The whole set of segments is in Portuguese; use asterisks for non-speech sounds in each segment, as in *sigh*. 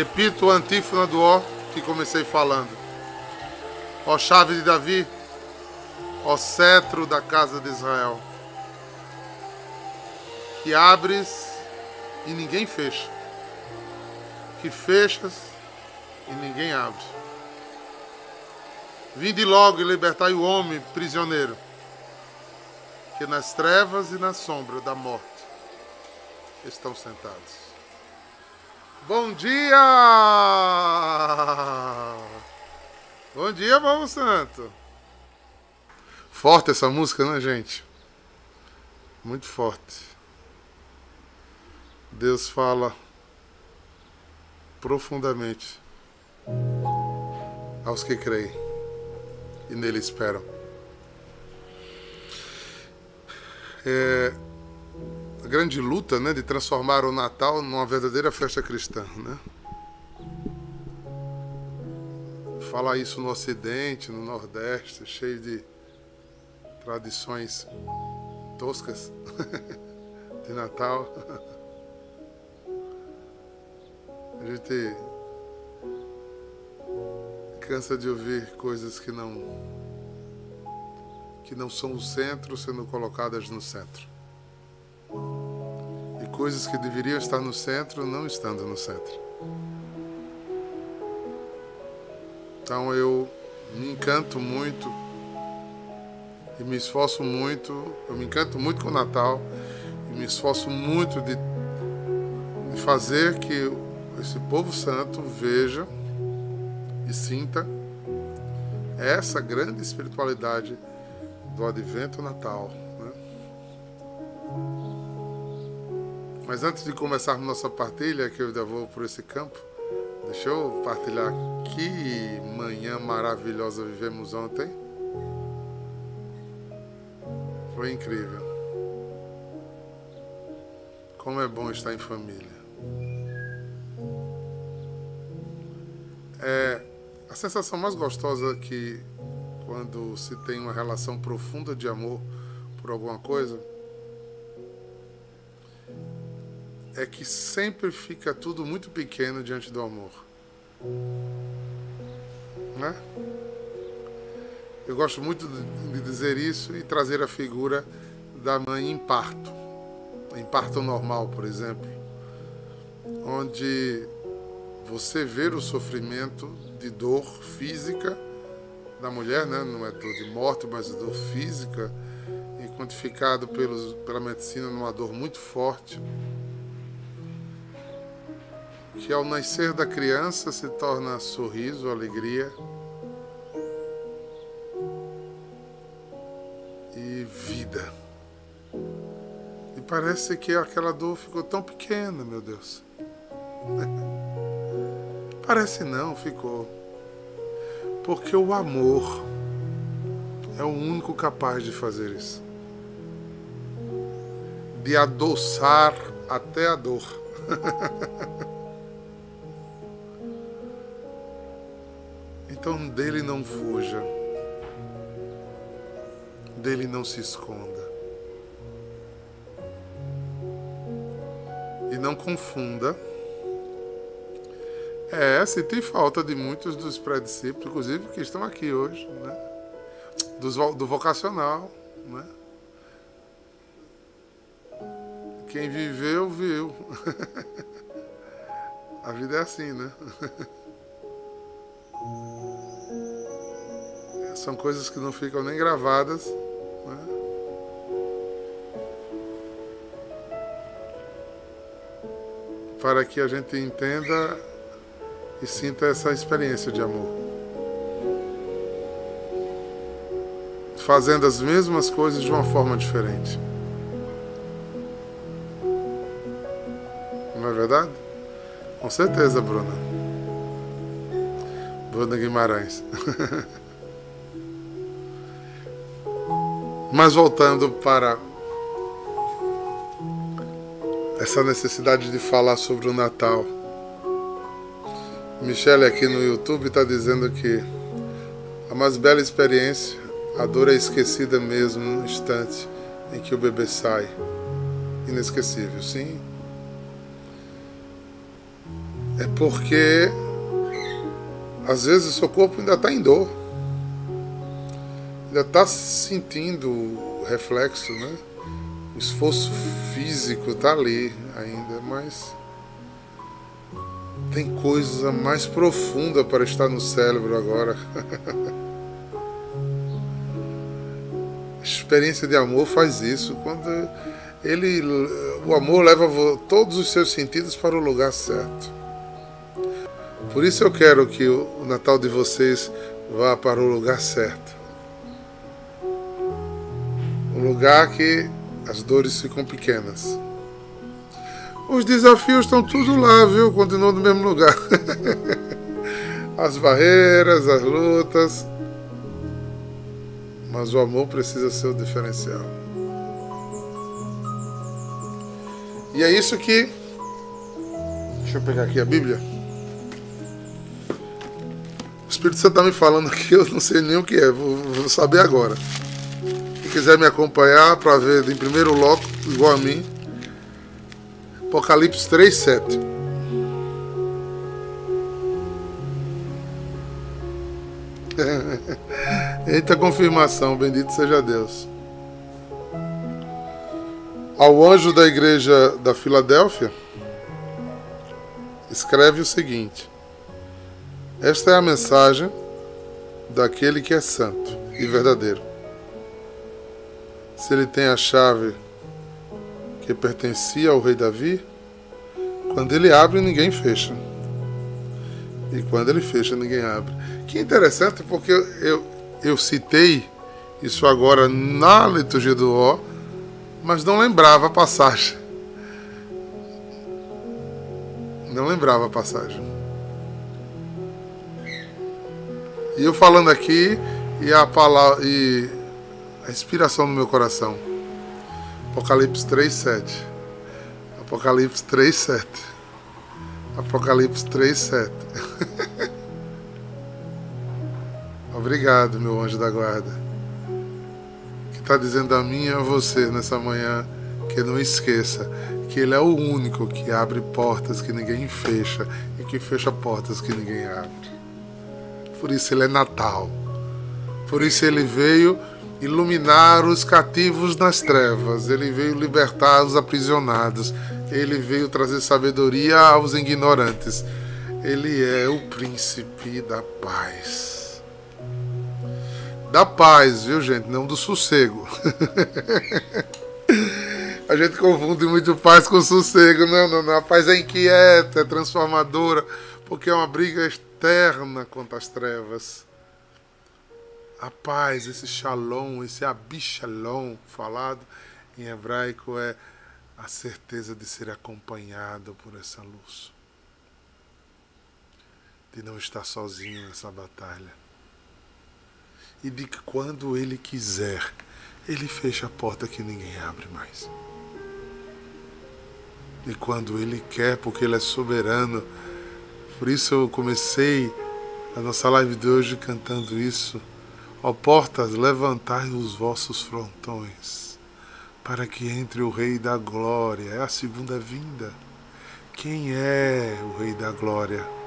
Repito a antífona do ó que comecei falando. Ó chave de Davi, ó cetro da casa de Israel, que abres e ninguém fecha, que fechas e ninguém abre. Vinde logo e libertai o homem prisioneiro, que nas trevas e na sombra da morte estão sentados. Bom dia! Bom dia, povo santo! Forte essa música, né, gente? Muito forte. Deus fala profundamente aos que creem e nele esperam. É, grande luta né, de transformar o Natal numa verdadeira festa cristã. Né? Falar isso no Ocidente, no Nordeste, cheio de tradições toscas *laughs* de Natal. A gente cansa de ouvir coisas que não que não são o centro sendo colocadas no centro coisas que deveriam estar no centro não estando no centro. Então eu me encanto muito e me esforço muito, eu me encanto muito com o Natal e me esforço muito de, de fazer que esse povo santo veja e sinta essa grande espiritualidade do advento natal. Mas antes de começarmos nossa partilha, que eu ainda vou por esse campo, deixa eu partilhar que manhã maravilhosa vivemos ontem. Foi incrível. Como é bom estar em família. É a sensação mais gostosa que quando se tem uma relação profunda de amor por alguma coisa é que sempre fica tudo muito pequeno diante do amor. Né? Eu gosto muito de dizer isso e trazer a figura da mãe em parto, em parto normal, por exemplo, onde você vê o sofrimento de dor física da mulher, né? não é dor de morte, mas dor física, e quantificado pelos, pela medicina numa dor muito forte que ao nascer da criança se torna sorriso, alegria e vida. E parece que aquela dor ficou tão pequena, meu Deus. *laughs* Parece não, ficou. Porque o amor é o único capaz de fazer isso. De adoçar até a dor. *laughs* Então dele não fuja, dele não se esconda. E não confunda. É, senti falta de muitos dos pré-discípulos, inclusive que estão aqui hoje, né? do vocacional, né? Quem viveu, viu. *laughs* A vida é assim, né? *laughs* São coisas que não ficam nem gravadas. Né? Para que a gente entenda e sinta essa experiência de amor. Fazendo as mesmas coisas de uma forma diferente. Não é verdade? Com certeza, Bruna. Bruna Guimarães. *laughs* Mas voltando para essa necessidade de falar sobre o Natal. Michele aqui no YouTube está dizendo que a mais bela experiência, a dor é esquecida mesmo no instante em que o bebê sai. Inesquecível, sim. é porque às vezes o seu corpo ainda está em dor, ainda está sentindo o reflexo, né? O esforço físico está ali ainda, mas tem coisa mais profunda para estar no cérebro agora. A *laughs* experiência de amor faz isso quando ele o amor leva todos os seus sentidos para o lugar certo. Por isso eu quero que o Natal de vocês vá para o lugar certo. Um lugar que as dores ficam pequenas. Os desafios estão tudo lá, viu? Continuam no mesmo lugar. *laughs* as barreiras, as lutas. Mas o amor precisa ser o diferencial. E é isso que. Deixa eu pegar aqui a Bíblia. O Espírito Santo está me falando aqui, eu não sei nem o que é, vou, vou saber agora. Quiser me acompanhar para ver em primeiro loco, igual a mim, Apocalipse 3, 7. *laughs* Eita confirmação, bendito seja Deus. Ao anjo da igreja da Filadélfia, escreve o seguinte: Esta é a mensagem daquele que é santo e verdadeiro. Se ele tem a chave que pertencia ao rei Davi, quando ele abre, ninguém fecha. E quando ele fecha, ninguém abre. Que interessante, porque eu, eu, citei isso agora na liturgia do Ó mas não lembrava a passagem. Não lembrava a passagem. E eu falando aqui e a palavra e a inspiração no meu coração. Apocalipse 3:7. Apocalipse 3:7. Apocalipse 3:7. *laughs* Obrigado, meu anjo da guarda está dizendo a mim e a você nessa manhã que não esqueça que Ele é o único que abre portas que ninguém fecha e que fecha portas que ninguém abre. Por isso Ele é Natal. Por isso Ele veio iluminar os cativos nas trevas, Ele veio libertar os aprisionados, Ele veio trazer sabedoria aos ignorantes. Ele é o príncipe da paz da paz, viu, gente? Não do sossego. *laughs* A gente confunde muito paz com sossego. Não, não, não. A paz é inquieta, é transformadora, porque é uma briga externa contra as trevas. A paz, esse shalom, esse abishalom falado em hebraico é a certeza de ser acompanhado por essa luz. De não estar sozinho nessa batalha e de que quando Ele quiser, Ele fecha a porta que ninguém abre mais. E quando Ele quer, porque Ele é soberano. Por isso eu comecei a nossa live de hoje cantando isso. Ó portas, levantai os vossos frontões, para que entre o Rei da Glória. É a segunda vinda. Quem é o Rei da Glória?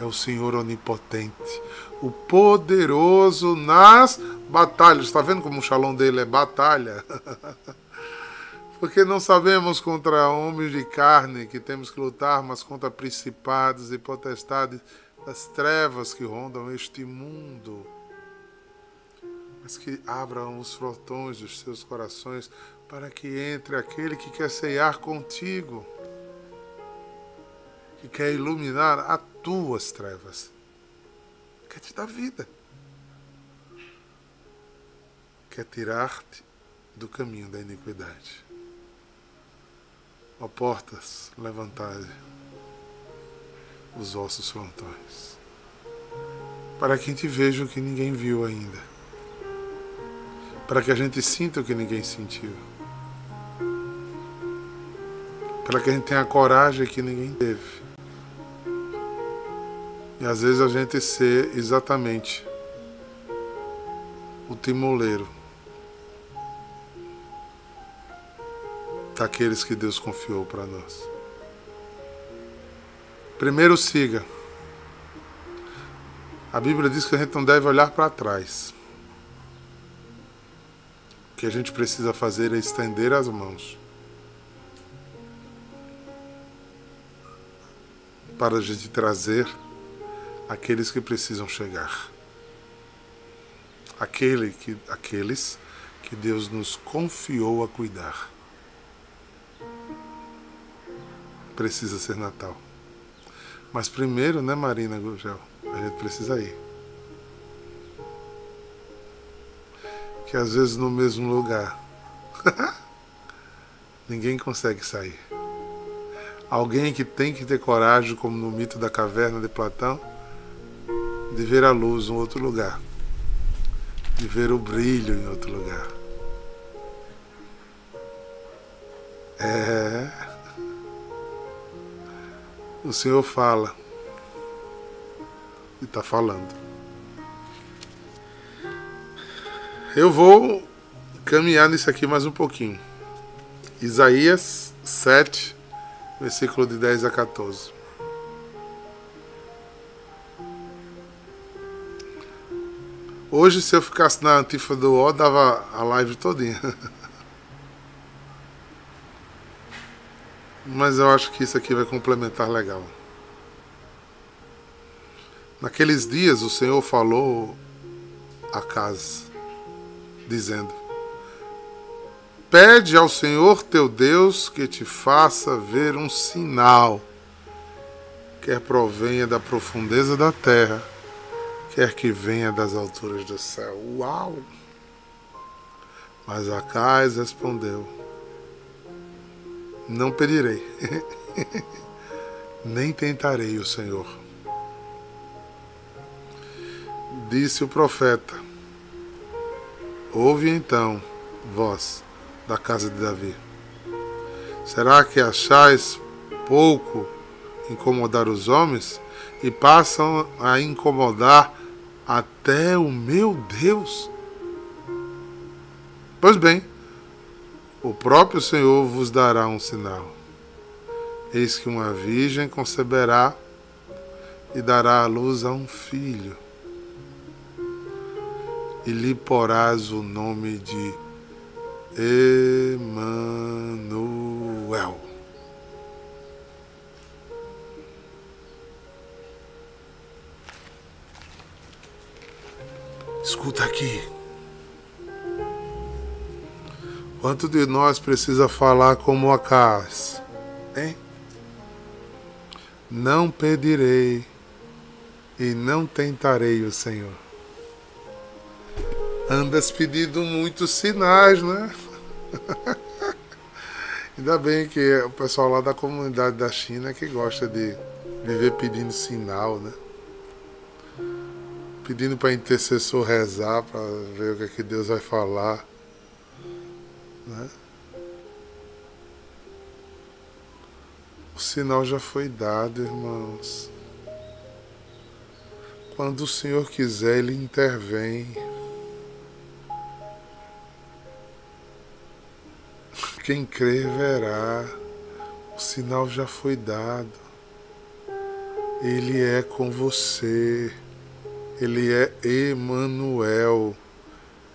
é o Senhor onipotente, o poderoso nas batalhas. Está vendo como o shalom dele é batalha? *laughs* Porque não sabemos contra homens de carne que temos que lutar, mas contra principados e potestades das trevas que rondam este mundo. Mas que abram os frontões dos seus corações para que entre aquele que quer ceiar contigo, que quer iluminar a tuas trevas. Quer te dar vida. Quer tirar-te do caminho da iniquidade. Ó portas, levantai os ossos frontões, para que a gente veja o que ninguém viu ainda, para que a gente sinta o que ninguém sentiu, para que a gente tenha a coragem que ninguém teve e às vezes a gente ser exatamente o timoleiro daqueles que Deus confiou para nós. Primeiro siga. A Bíblia diz que a gente não deve olhar para trás. O que a gente precisa fazer é estender as mãos. Para a gente trazer aqueles que precisam chegar. Aquele que, aqueles que Deus nos confiou a cuidar. Precisa ser Natal. Mas primeiro, né, Marina Gugel? A gente precisa ir. Que às vezes no mesmo lugar *laughs* ninguém consegue sair. Alguém que tem que ter coragem, como no mito da caverna de Platão, de ver a luz em outro lugar, de ver o brilho em outro lugar. É. O Senhor fala e está falando. Eu vou caminhar nisso aqui mais um pouquinho. Isaías 7, versículo de 10 a 14. Hoje, se eu ficasse na antifa do O, dava a live todinha. *laughs* Mas eu acho que isso aqui vai complementar legal. Naqueles dias o Senhor falou a casa, dizendo: Pede ao Senhor teu Deus que te faça ver um sinal, quer provenha da profundeza da terra, quer que venha das alturas do céu. Uau! Mas Acais respondeu: Não pedirei, *laughs* nem tentarei o Senhor disse o profeta: Ouve então, vós, da casa de Davi. Será que achais pouco incomodar os homens e passam a incomodar até o meu Deus? Pois bem, o próprio Senhor vos dará um sinal. Eis que uma virgem conceberá e dará à luz a um filho e lhe porás o nome de Emanuel. Escuta aqui. Quanto de nós precisa falar como Acas? Hein? Não pedirei e não tentarei o Senhor andas pedindo muitos sinais, né? *laughs* Ainda bem que o pessoal lá da comunidade da China que gosta de viver pedindo sinal, né? Pedindo para intercessor rezar para ver o que, é que Deus vai falar, né? O sinal já foi dado, irmãos. Quando o Senhor quiser, Ele intervém. Quem crer verá, o sinal já foi dado. Ele é com você. Ele é Emanuel.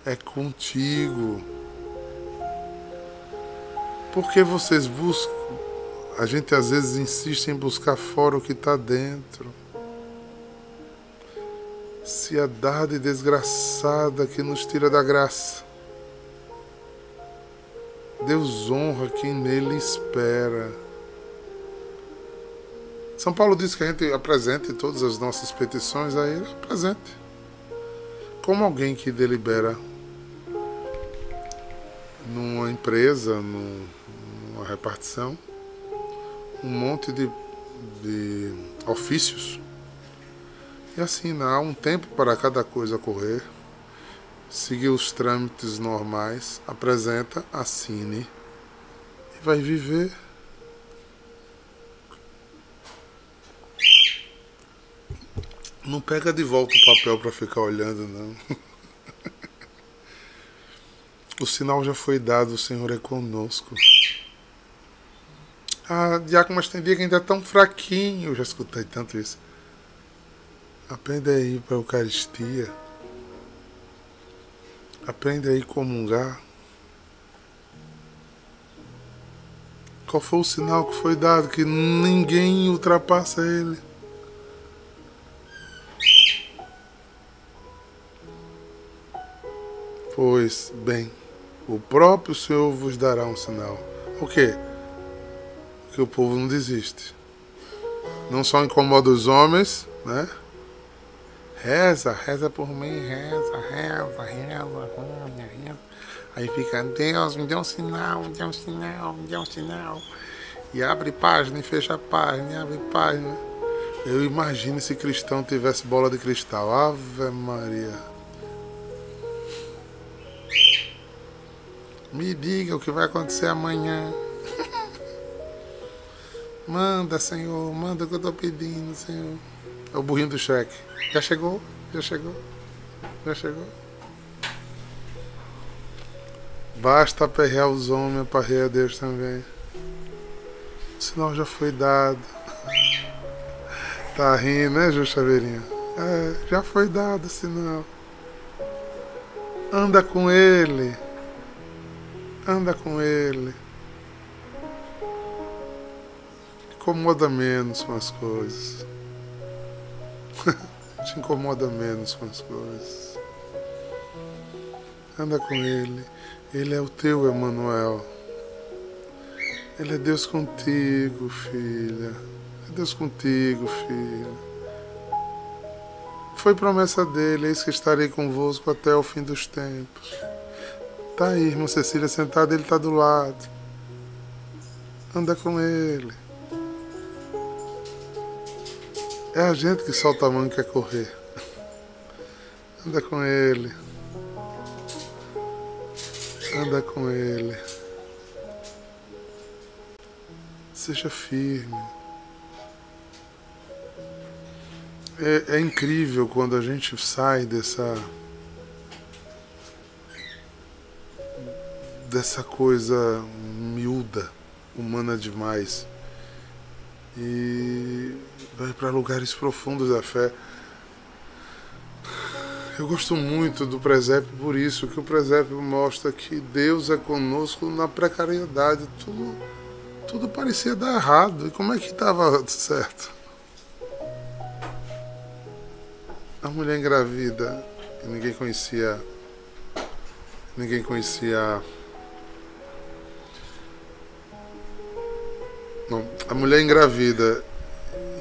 É contigo. Porque vocês buscam? A gente às vezes insiste em buscar fora o que está dentro. Se a dada desgraçada que nos tira da graça Deus honra quem nele espera. São Paulo diz que a gente apresente todas as nossas petições a Ele, apresente. Como alguém que delibera numa empresa, numa repartição, um monte de, de ofícios. E assim, há um tempo para cada coisa correr seguir os trâmites normais, apresenta, assine e vai viver. Não pega de volta o papel para ficar olhando, não. *laughs* O sinal já foi dado, o Senhor é conosco. Ah, Diácono, mas tem dia que ainda é tão fraquinho. Eu já escutei tanto isso. Aprenda aí para a Eucaristia. Aprenda aí a comungar. Qual foi o sinal que foi dado? Que ninguém ultrapassa ele. Pois bem, o próprio Senhor vos dará um sinal. O quê? Que o povo não desiste. Não só incomoda os homens, né? Reza, reza por mim, reza, reza, reza, reza, reza. Aí fica, Deus, me dê um sinal, me dê um sinal, me dê um sinal. E abre página e fecha página, abre página. Eu imagino se cristão tivesse bola de cristal. Ave Maria. Me diga o que vai acontecer amanhã. *laughs* manda, Senhor, manda o que eu tô pedindo, Senhor. É o burrinho do cheque. Já chegou? Já chegou? Já chegou? Basta aperrear os homens, aperrear Deus também. O sinal já foi dado. Tá rindo, né, Ju Chaveirinho? É, já foi dado o sinal. Anda com ele. Anda com ele. Incomoda menos com as coisas. *laughs* Te incomoda menos com as coisas. Anda com ele. Ele é o teu Emanuel. Ele é Deus contigo, filha. É Deus contigo, filha. Foi promessa dele, eis que estarei convosco até o fim dos tempos. Tá aí, irmã Cecília sentada, ele tá do lado. Anda com ele. É a gente que solta a mão e quer correr. Anda com ele. Anda com Ele. Seja firme. É, é incrível quando a gente sai dessa. dessa coisa miúda, humana demais. E vai para lugares profundos da fé. Eu gosto muito do presépio por isso, que o presépio mostra que Deus é conosco na precariedade. Tudo, tudo parecia dar errado. E como é que estava certo? A mulher engravida, ninguém conhecia. Ninguém conhecia. Não, a mulher engravida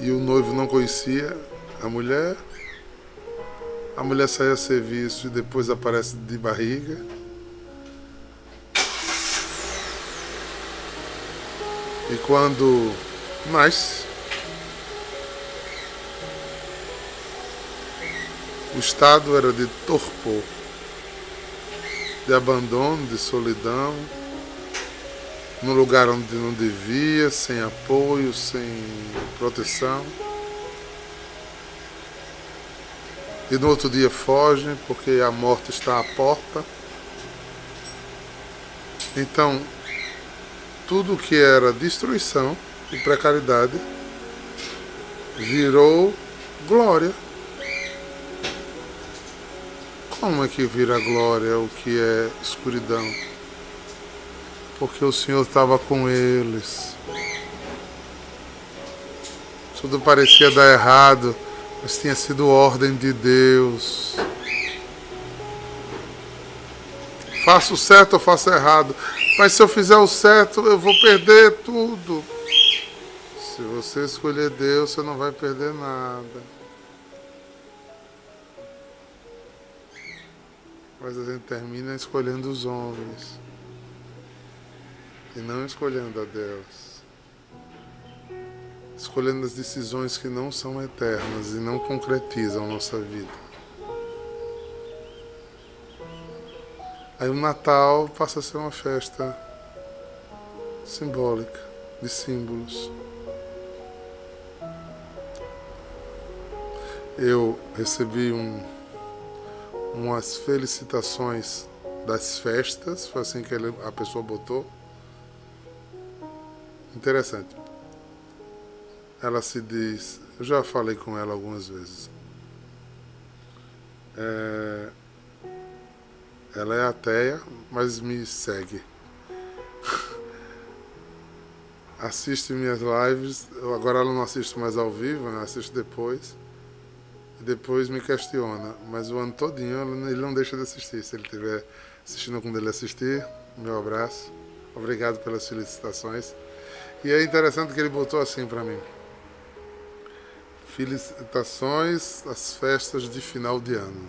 e o noivo não conhecia a mulher a mulher sai a serviço e depois aparece de barriga. E quando nasce, o estado era de torpor, de abandono, de solidão, num lugar onde não devia, sem apoio, sem proteção. e no outro dia fogem porque a morte está à porta. Então, tudo que era destruição e precariedade virou glória. Como é que vira glória o que é escuridão? Porque o Senhor estava com eles. Tudo parecia dar errado mas tinha sido ordem de Deus. Faço certo ou faço errado? Mas se eu fizer o certo, eu vou perder tudo. Se você escolher Deus, você não vai perder nada. Mas a gente termina escolhendo os homens e não escolhendo a Deus escolhendo as decisões que não são eternas e não concretizam nossa vida. Aí o Natal passa a ser uma festa simbólica, de símbolos. Eu recebi um, umas felicitações das festas, foi assim que ele, a pessoa botou Interessante. Ela se diz. Eu já falei com ela algumas vezes. É, ela é ateia, mas me segue. *laughs* assiste minhas lives. Agora ela não assiste mais ao vivo, né? assiste depois. E depois me questiona. Mas o ano todinho ele não deixa de assistir. Se ele estiver assistindo quando ele assistir, meu abraço. Obrigado pelas felicitações. E é interessante que ele botou assim para mim. Felicitações às festas de final de ano.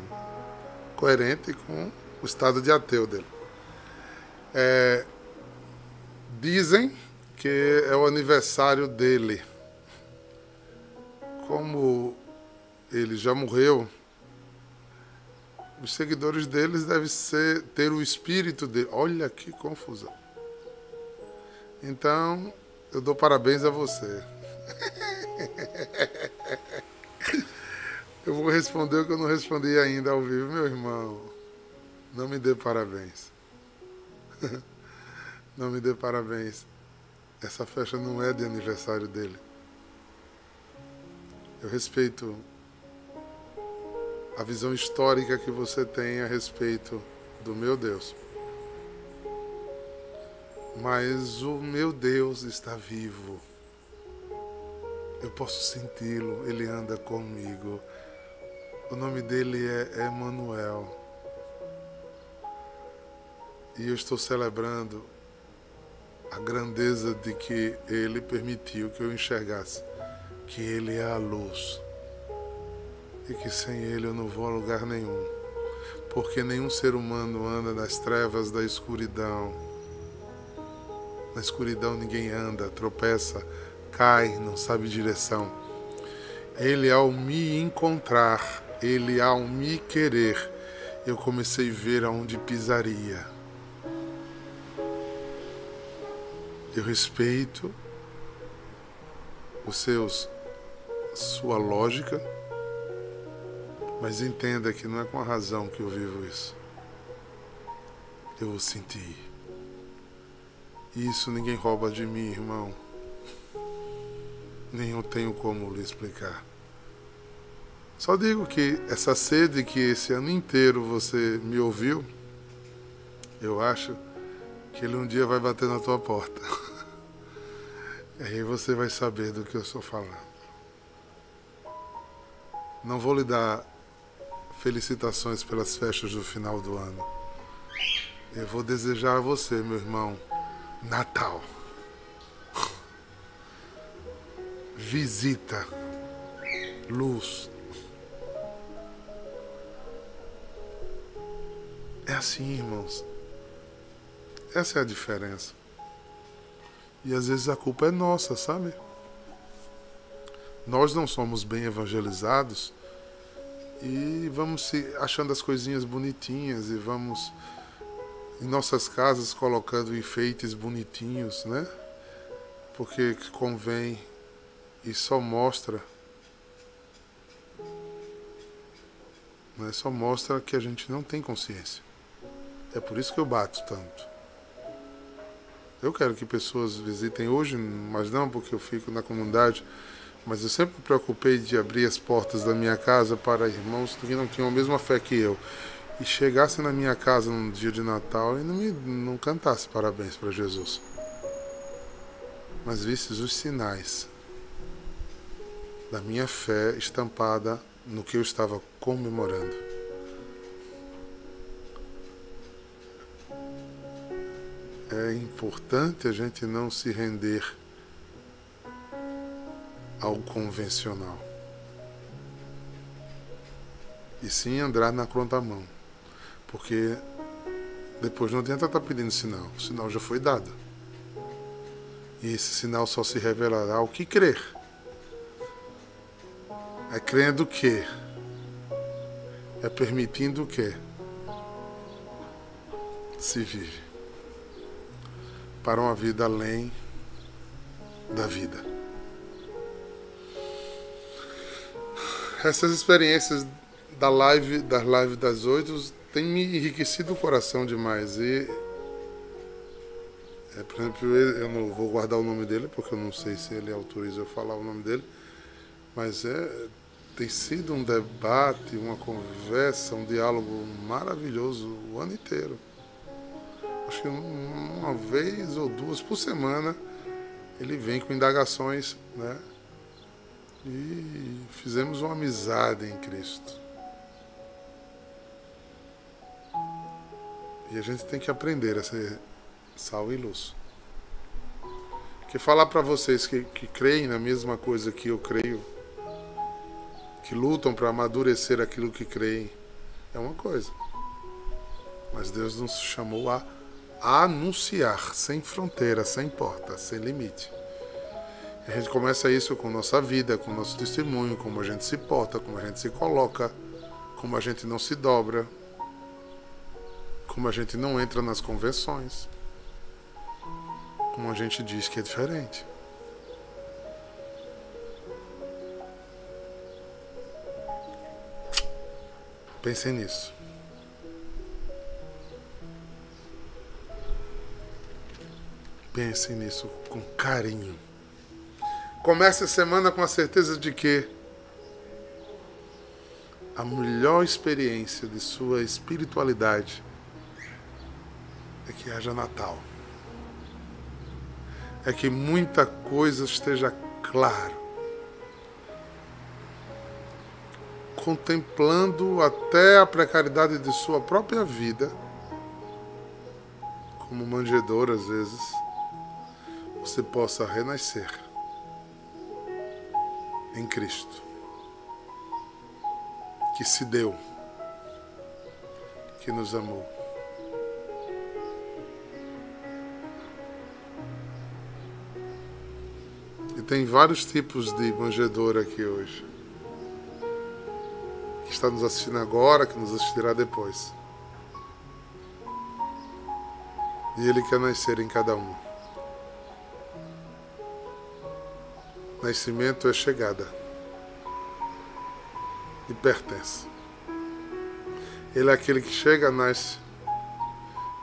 Coerente com o estado de ateu dele. É, dizem que é o aniversário dele. Como ele já morreu, os seguidores deles devem ser, ter o espírito dele. Olha que confusão. Então, eu dou parabéns a você. Eu vou responder o que eu não respondi ainda ao vivo, meu irmão. Não me dê parabéns. Não me dê parabéns. Essa festa não é de aniversário dele. Eu respeito a visão histórica que você tem a respeito do meu Deus. Mas o meu Deus está vivo. Eu posso senti-lo, ele anda comigo. O nome dele é Emanuel. E eu estou celebrando a grandeza de que Ele permitiu que eu enxergasse que Ele é a luz e que sem Ele eu não vou a lugar nenhum, porque nenhum ser humano anda nas trevas da escuridão. Na escuridão ninguém anda, tropeça, cai, não sabe direção. Ele, ao me encontrar, ele, ao me querer, eu comecei a ver aonde pisaria Eu respeito os seus sua lógica, mas entenda que não é com a razão que eu vivo isso. Eu o senti. Isso ninguém rouba de mim, irmão. Nem eu tenho como lhe explicar. Só digo que essa sede que esse ano inteiro você me ouviu, eu acho que ele um dia vai bater na tua porta. *laughs* Aí você vai saber do que eu estou falando. Não vou lhe dar felicitações pelas festas do final do ano. Eu vou desejar a você, meu irmão, Natal. Visita, luz. É assim, irmãos. Essa é a diferença. E às vezes a culpa é nossa, sabe? Nós não somos bem evangelizados e vamos se achando as coisinhas bonitinhas e vamos em nossas casas colocando enfeites bonitinhos, né? Porque convém e só mostra né? só mostra que a gente não tem consciência. É por isso que eu bato tanto. Eu quero que pessoas visitem hoje, mas não porque eu fico na comunidade, mas eu sempre me preocupei de abrir as portas da minha casa para irmãos que não tinham a mesma fé que eu e chegassem na minha casa no dia de Natal e não me não cantasse parabéns para Jesus. Mas vistes os sinais da minha fé estampada no que eu estava comemorando. é importante a gente não se render ao convencional. E sim andar na mão, Porque depois não adianta estar pedindo sinal. O sinal já foi dado. E esse sinal só se revelará ao que crer. É crendo que. É permitindo que se vive para uma vida além da vida. Essas experiências da live, das lives das oito, têm me enriquecido o coração demais e É, por exemplo, eu não vou guardar o nome dele, porque eu não sei se ele autoriza eu falar o nome dele, mas é, tem sido um debate, uma conversa, um diálogo maravilhoso o ano inteiro. Acho que uma vez ou duas por semana ele vem com indagações, né? E fizemos uma amizade em Cristo. E a gente tem que aprender a ser sal e luz. Que falar para vocês que, que creem na mesma coisa que eu creio, que lutam para amadurecer aquilo que creem, é uma coisa. Mas Deus nos chamou a anunciar sem fronteira, sem porta, sem limite. A gente começa isso com nossa vida, com nosso testemunho, como a gente se porta, como a gente se coloca, como a gente não se dobra, como a gente não entra nas convenções, como a gente diz que é diferente. Pensem nisso. Pensem nisso com carinho. Comece a semana com a certeza de que a melhor experiência de sua espiritualidade é que haja Natal. É que muita coisa esteja clara contemplando até a precariedade de sua própria vida, como manjedor às vezes, você possa renascer em Cristo, que se deu, que nos amou. E tem vários tipos de manjedor aqui hoje que está nos assistindo agora, que nos assistirá depois. E Ele quer nascer em cada um. Nascimento é chegada e pertence. Ele é aquele que chega, nasce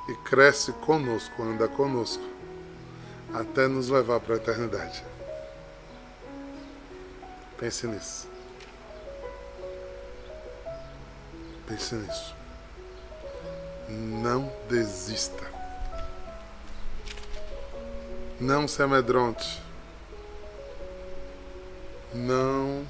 e cresce conosco, anda conosco, até nos levar para a eternidade. Pense nisso. Pense nisso. Não desista. Não se amedronte. Não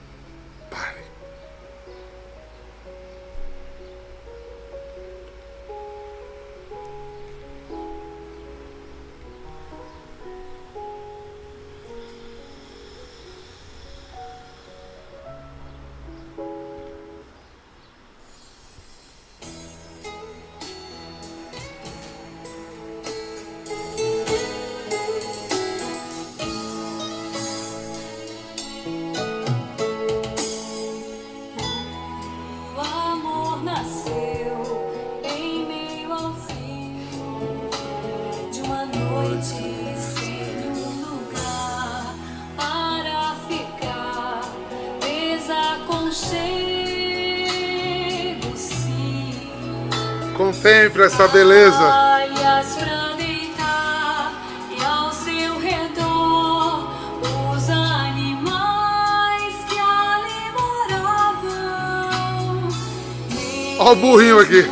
Contemple essa beleza. Olha o burrinho aqui.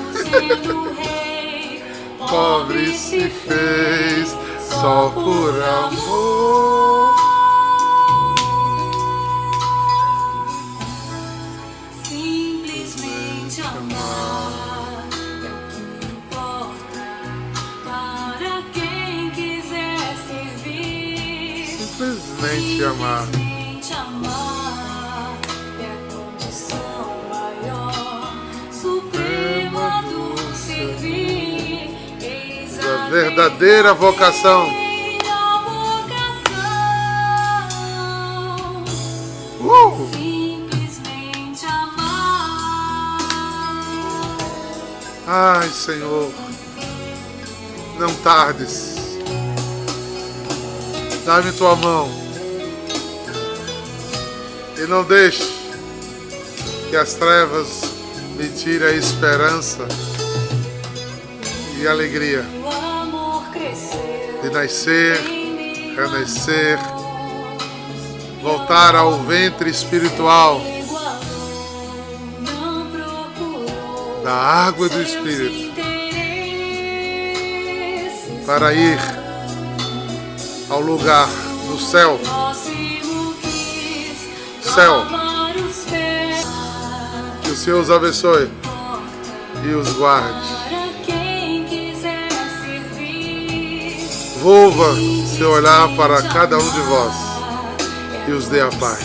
Pobre se fez só por amor. Te amar. Suprema do servir, a verdadeira vocação. Uh! Simplesmente amar. Ai, Senhor, não tardes. Dá-me tua mão. Não deixe que as trevas me tirem a esperança e a alegria de nascer, renascer, voltar ao ventre espiritual da água do Espírito para ir ao lugar do céu. Céu. Que o Senhor os abençoe e os guarde. Volva seu olhar para cada um de vós e os dê a paz.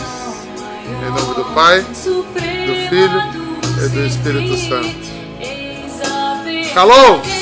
Em nome do Pai, do Filho e do Espírito Santo. Shalom!